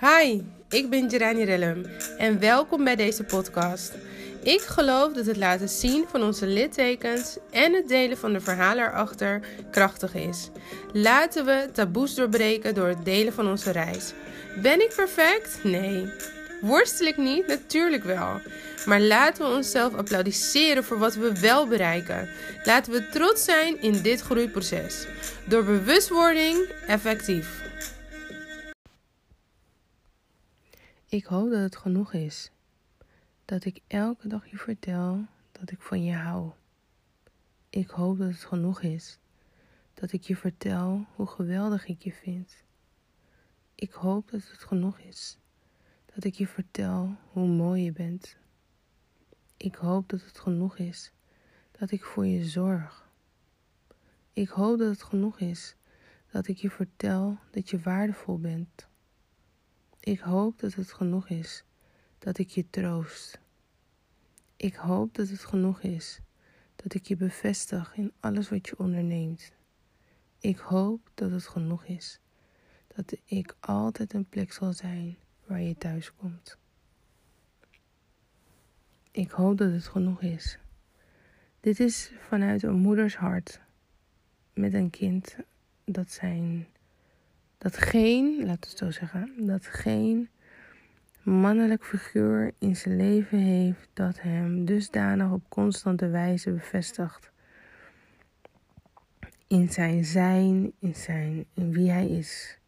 Hi, ik ben Gerani Rellum en welkom bij deze podcast. Ik geloof dat het laten zien van onze littekens en het delen van de verhalen erachter krachtig is. Laten we taboes doorbreken door het delen van onze reis. Ben ik perfect? Nee. Worstel ik niet? Natuurlijk wel. Maar laten we onszelf applaudisseren voor wat we wel bereiken. Laten we trots zijn in dit groeiproces. Door bewustwording effectief. Ik hoop dat het genoeg is. Dat ik elke dag je vertel dat ik van je hou. Ik hoop dat het genoeg is. Dat ik je vertel hoe geweldig ik je vind. Ik hoop dat het genoeg is. Dat ik je vertel hoe mooi je bent. Ik hoop dat het genoeg is. Dat ik voor je zorg. Ik hoop dat het genoeg is. Dat ik je vertel dat je waardevol bent. Ik hoop dat het genoeg is dat ik je troost. Ik hoop dat het genoeg is dat ik je bevestig in alles wat je onderneemt. Ik hoop dat het genoeg is dat ik altijd een plek zal zijn waar je thuis komt. Ik hoop dat het genoeg is. Dit is vanuit een moeders hart met een kind dat zijn dat geen, laten we het zo zeggen, dat geen mannelijk figuur in zijn leven heeft dat hem dusdanig op constante wijze bevestigt in zijn zijn, in, zijn, in wie hij is.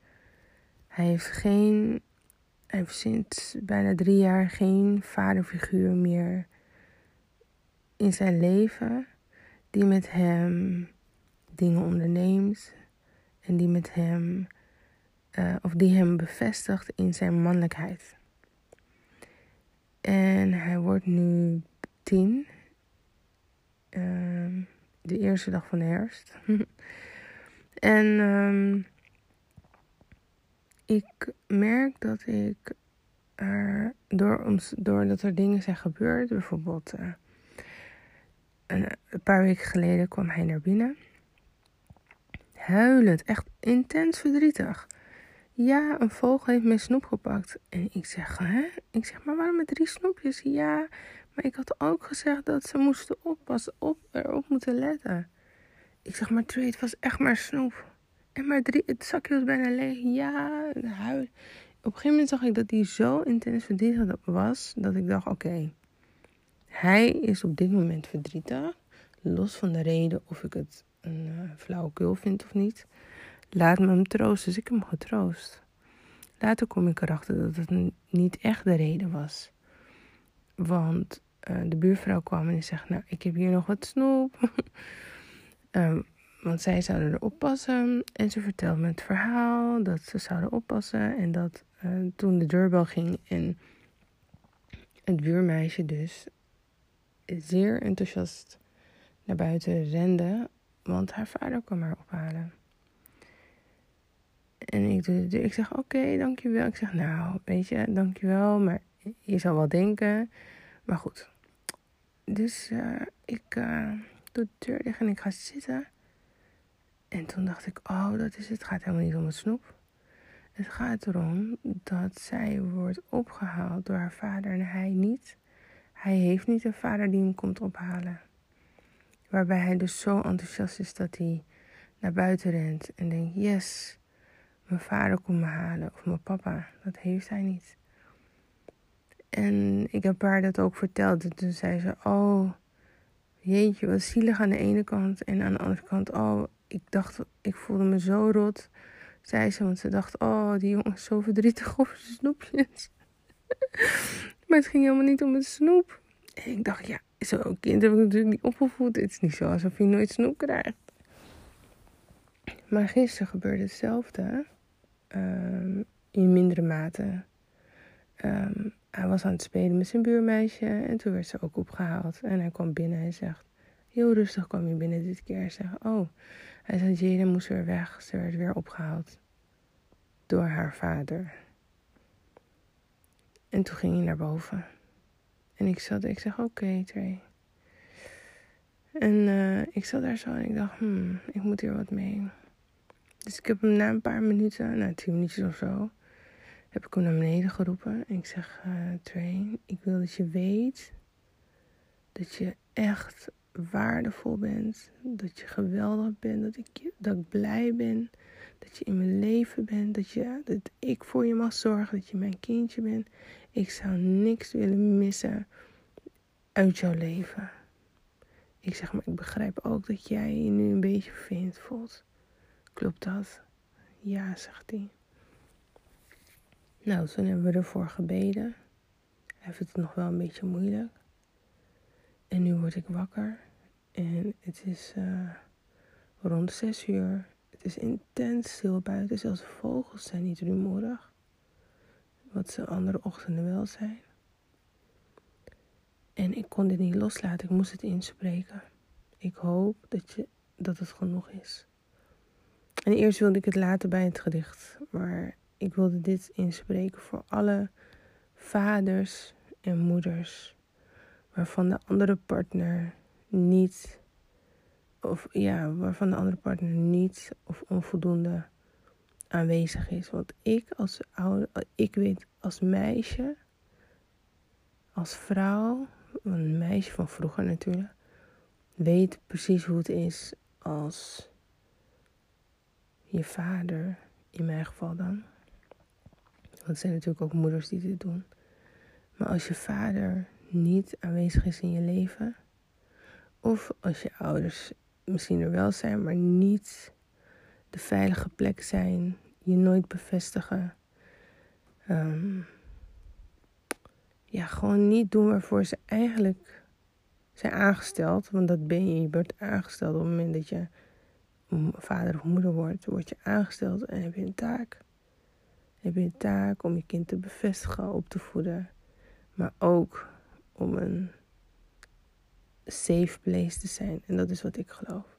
Hij heeft geen, hij heeft sinds bijna drie jaar geen vaderfiguur meer in zijn leven die met hem dingen onderneemt en die met hem uh, of die hem bevestigt in zijn mannelijkheid. En hij wordt nu tien. Uh, de eerste dag van de herfst. en um, ik merk dat ik er door, doordat er dingen zijn gebeurd, bijvoorbeeld uh, een, een paar weken geleden kwam hij naar binnen. Huilend, echt intens verdrietig. Ja, een vogel heeft mijn snoep gepakt. En ik zeg, hè? Ik zeg, maar waarom met drie snoepjes? Ja, maar ik had ook gezegd dat ze moesten oppassen, op, erop moeten letten. Ik zeg, maar Trey, het was echt maar snoep. En maar drie, het zakje was bijna leeg. Ja, huid. Op een gegeven moment zag ik dat hij zo intens verdrietig was, dat ik dacht, oké, hij is op dit moment verdrietig. Los van de reden of ik het een uh, flauwekul vind of niet. Laat me hem troosten. Dus ik hem getroost. Later kom ik erachter dat het niet echt de reden was. Want uh, de buurvrouw kwam en die zegt: Nou, ik heb hier nog wat snoep. um, want zij zouden er oppassen. En ze vertelde me het verhaal dat ze zouden oppassen. En dat uh, toen de deurbel ging en het buurmeisje dus zeer enthousiast naar buiten rende. Want haar vader kwam haar ophalen. En ik, doe Ik zeg, oké, dankjewel. Ik zeg, nou, weet je, dankjewel. Maar je zal wel denken. Maar goed. Dus uh, ik uh, doe de deur dicht en ik ga zitten. En toen dacht ik, oh, dat is het. Het gaat helemaal niet om het snoep. Het gaat erom dat zij wordt opgehaald door haar vader en hij niet. Hij heeft niet een vader die hem komt ophalen. Waarbij hij dus zo enthousiast is dat hij naar buiten rent en denkt: Yes, mijn vader komt me halen of mijn papa. Dat heeft hij niet. En ik heb haar dat ook verteld. En toen zei ze: Oh, jeetje, wat zielig aan de ene kant. En aan de andere kant: Oh, ik dacht, ik voelde me zo rot. Zei ze, want ze dacht: Oh, die jongen is zo verdrietig over zijn snoepjes. maar het ging helemaal niet om het snoep. En ik dacht: Ja, zo'n kind heb ik natuurlijk niet opgevoed. Het is niet zo alsof hij nooit snoep krijgt. Maar gisteren gebeurde hetzelfde. Um, in mindere mate. Um, hij was aan het spelen met zijn buurmeisje en toen werd ze ook opgehaald. En hij kwam binnen en zegt, heel rustig kwam hij binnen dit keer en zegt, oh, hij zei, Jada moest weer weg. Ze werd weer opgehaald door haar vader. En toen ging hij naar boven. En ik zat, ik zeg, oké, okay, Trey. En uh, ik zat daar zo en ik dacht, hmm, ik moet hier wat mee. Dus ik heb hem na een paar minuten, na tien minuutjes of zo, heb ik hem naar beneden geroepen. En ik zeg, uh, Train, ik wil dat je weet dat je echt waardevol bent. Dat je geweldig bent. Dat ik, dat ik blij ben. Dat je in mijn leven bent. Dat, je, dat ik voor je mag zorgen. Dat je mijn kindje bent. Ik zou niks willen missen uit jouw leven. Ik zeg maar, ik begrijp ook dat jij je nu een beetje vervelend voelt. Klopt dat? Ja, zegt hij. Nou, toen hebben we ervoor gebeden. Hij vindt het nog wel een beetje moeilijk. En nu word ik wakker. En het is uh, rond zes uur. Het is intens stil buiten. Zelfs vogels zijn niet rumoerig. Wat ze andere ochtenden wel zijn. En ik kon dit niet loslaten. Ik moest het inspreken. Ik hoop dat, je, dat het genoeg is. En eerst wilde ik het laten bij het gedicht. Maar ik wilde dit inspreken voor alle vaders en moeders. Waarvan de andere partner niet. Of ja, waarvan de andere partner niet of onvoldoende aanwezig is. Want ik als ouder, ik weet als meisje, als vrouw, een meisje van vroeger natuurlijk, weet precies hoe het is als je vader, in mijn geval dan. Want er zijn natuurlijk ook moeders die dit doen. Maar als je vader niet aanwezig is in je leven, of als je ouders misschien er wel zijn, maar niet de veilige plek zijn, je nooit bevestigen. Um, ja, gewoon niet doen waarvoor ze eigenlijk zijn aangesteld. Want dat ben je. Je wordt aangesteld op het moment dat je vader of moeder wordt. Word je aangesteld en heb je een taak. Heb je een taak om je kind te bevestigen, op te voeden. Maar ook om een safe place te zijn. En dat is wat ik geloof.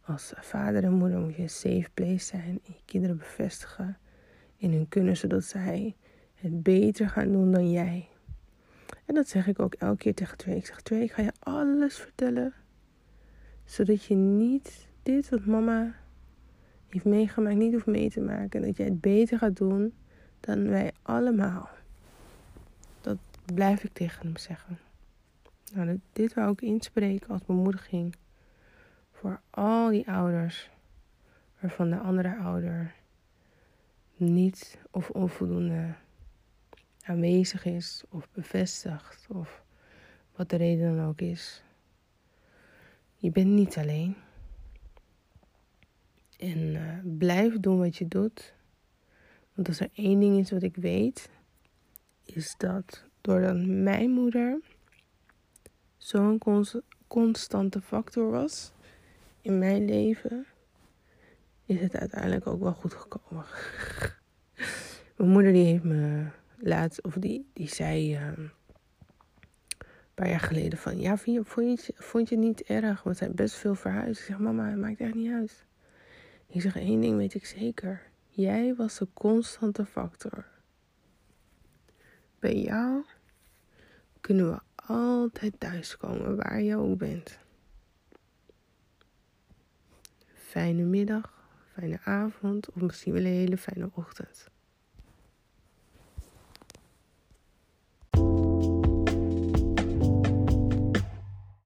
Als vader en moeder moet je een safe place zijn. En je kinderen bevestigen in hun kunnen, zodat zij het beter gaan doen dan jij. En dat zeg ik ook elke keer tegen Twee. Ik zeg, Twee, ik ga je alles vertellen. Zodat je niet dit wat mama heeft meegemaakt, niet hoeft mee te maken. Dat jij het beter gaat doen dan wij allemaal. Dat blijf ik tegen hem zeggen. Nou, dit wou ik inspreken als bemoediging voor al die ouders waarvan de andere ouder niet of onvoldoende aanwezig is of bevestigd of wat de reden dan ook is. Je bent niet alleen. En uh, blijf doen wat je doet. Want als er één ding is wat ik weet, is dat doordat mijn moeder zo'n constante factor was in mijn leven, is het uiteindelijk ook wel goed gekomen. mijn moeder die heeft me laat, of die, die zei een paar jaar geleden van, ja, vond je, vond je, het niet erg? Want zijn best veel verhuisd. Ik zeg, mama, het maakt echt niet uit. Ik zeg, één ding weet ik zeker. Jij was de constante factor. Bij jou kunnen we altijd thuiskomen, waar je ook bent. Fijne middag, fijne avond of misschien wel een hele fijne ochtend.